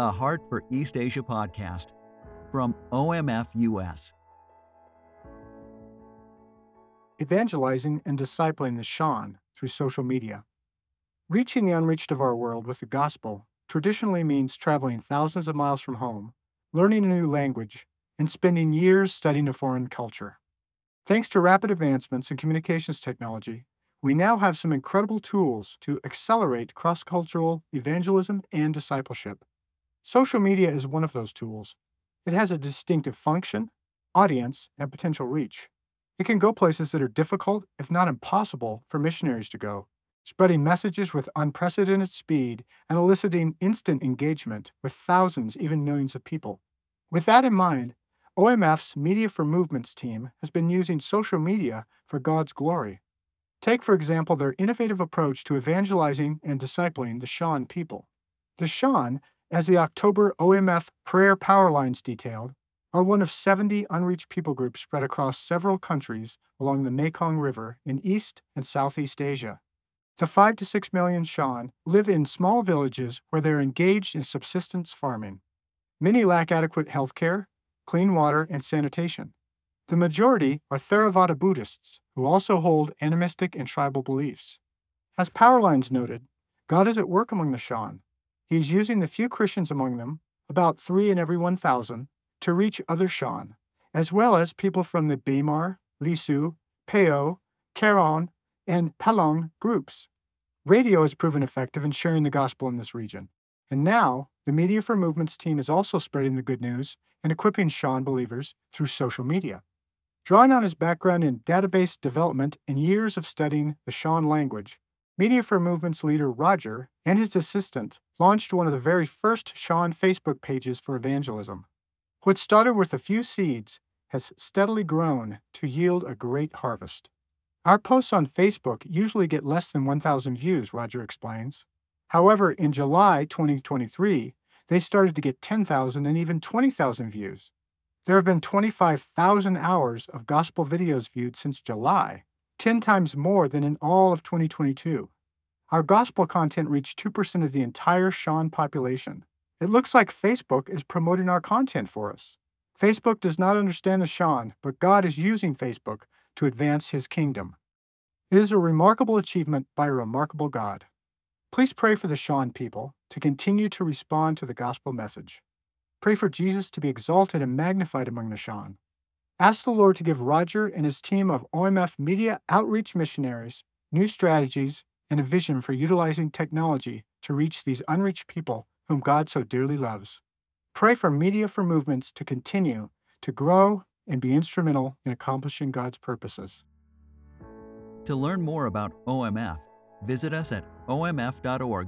a Heart for East Asia podcast from OMF US. Evangelizing and discipling the Shan through social media. Reaching the unreached of our world with the gospel traditionally means traveling thousands of miles from home, learning a new language, and spending years studying a foreign culture. Thanks to rapid advancements in communications technology, we now have some incredible tools to accelerate cross cultural evangelism and discipleship. Social media is one of those tools. It has a distinctive function, audience, and potential reach. It can go places that are difficult, if not impossible, for missionaries to go, spreading messages with unprecedented speed and eliciting instant engagement with thousands, even millions of people. With that in mind, OMF's Media for Movements team has been using social media for God's glory. Take, for example, their innovative approach to evangelizing and discipling the Shan people. The Shan, as the October OMF prayer Powerlines detailed, are one of 70 unreached people groups spread across several countries along the Mekong River in East and Southeast Asia. The 5 to 6 million Shan live in small villages where they're engaged in subsistence farming. Many lack adequate health care, clean water, and sanitation. The majority are Theravada Buddhists who also hold animistic and tribal beliefs. As Powerlines noted, God is at work among the Shan. He is using the few Christians among them, about three in every 1,000, to reach other Shan, as well as people from the Bamar, Lisu, Peo, Karen, and Palong groups. Radio has proven effective in sharing the gospel in this region. And now, the Media for Movements team is also spreading the good news and equipping Shan believers through social media. Drawing on his background in database development and years of studying the Shan language, Media for Movements leader Roger and his assistant launched one of the very first Shan Facebook pages for evangelism. What started with a few seeds has steadily grown to yield a great harvest. Our posts on Facebook usually get less than 1,000 views, Roger explains. However, in July 2023, they started to get 10,000 and even 20,000 views. There have been 25,000 hours of gospel videos viewed since July, 10 times more than in all of 2022. Our gospel content reached 2% of the entire Shan population. It looks like Facebook is promoting our content for us. Facebook does not understand the Shan, but God is using Facebook to advance his kingdom. It is a remarkable achievement by a remarkable God. Please pray for the Shan people to continue to respond to the gospel message. Pray for Jesus to be exalted and magnified among the Shan. Ask the Lord to give Roger and his team of OMF media outreach missionaries new strategies and a vision for utilizing technology to reach these unreached people whom God so dearly loves. Pray for Media for Movements to continue to grow and be instrumental in accomplishing God's purposes. To learn more about OMF, visit us at omf.org/us.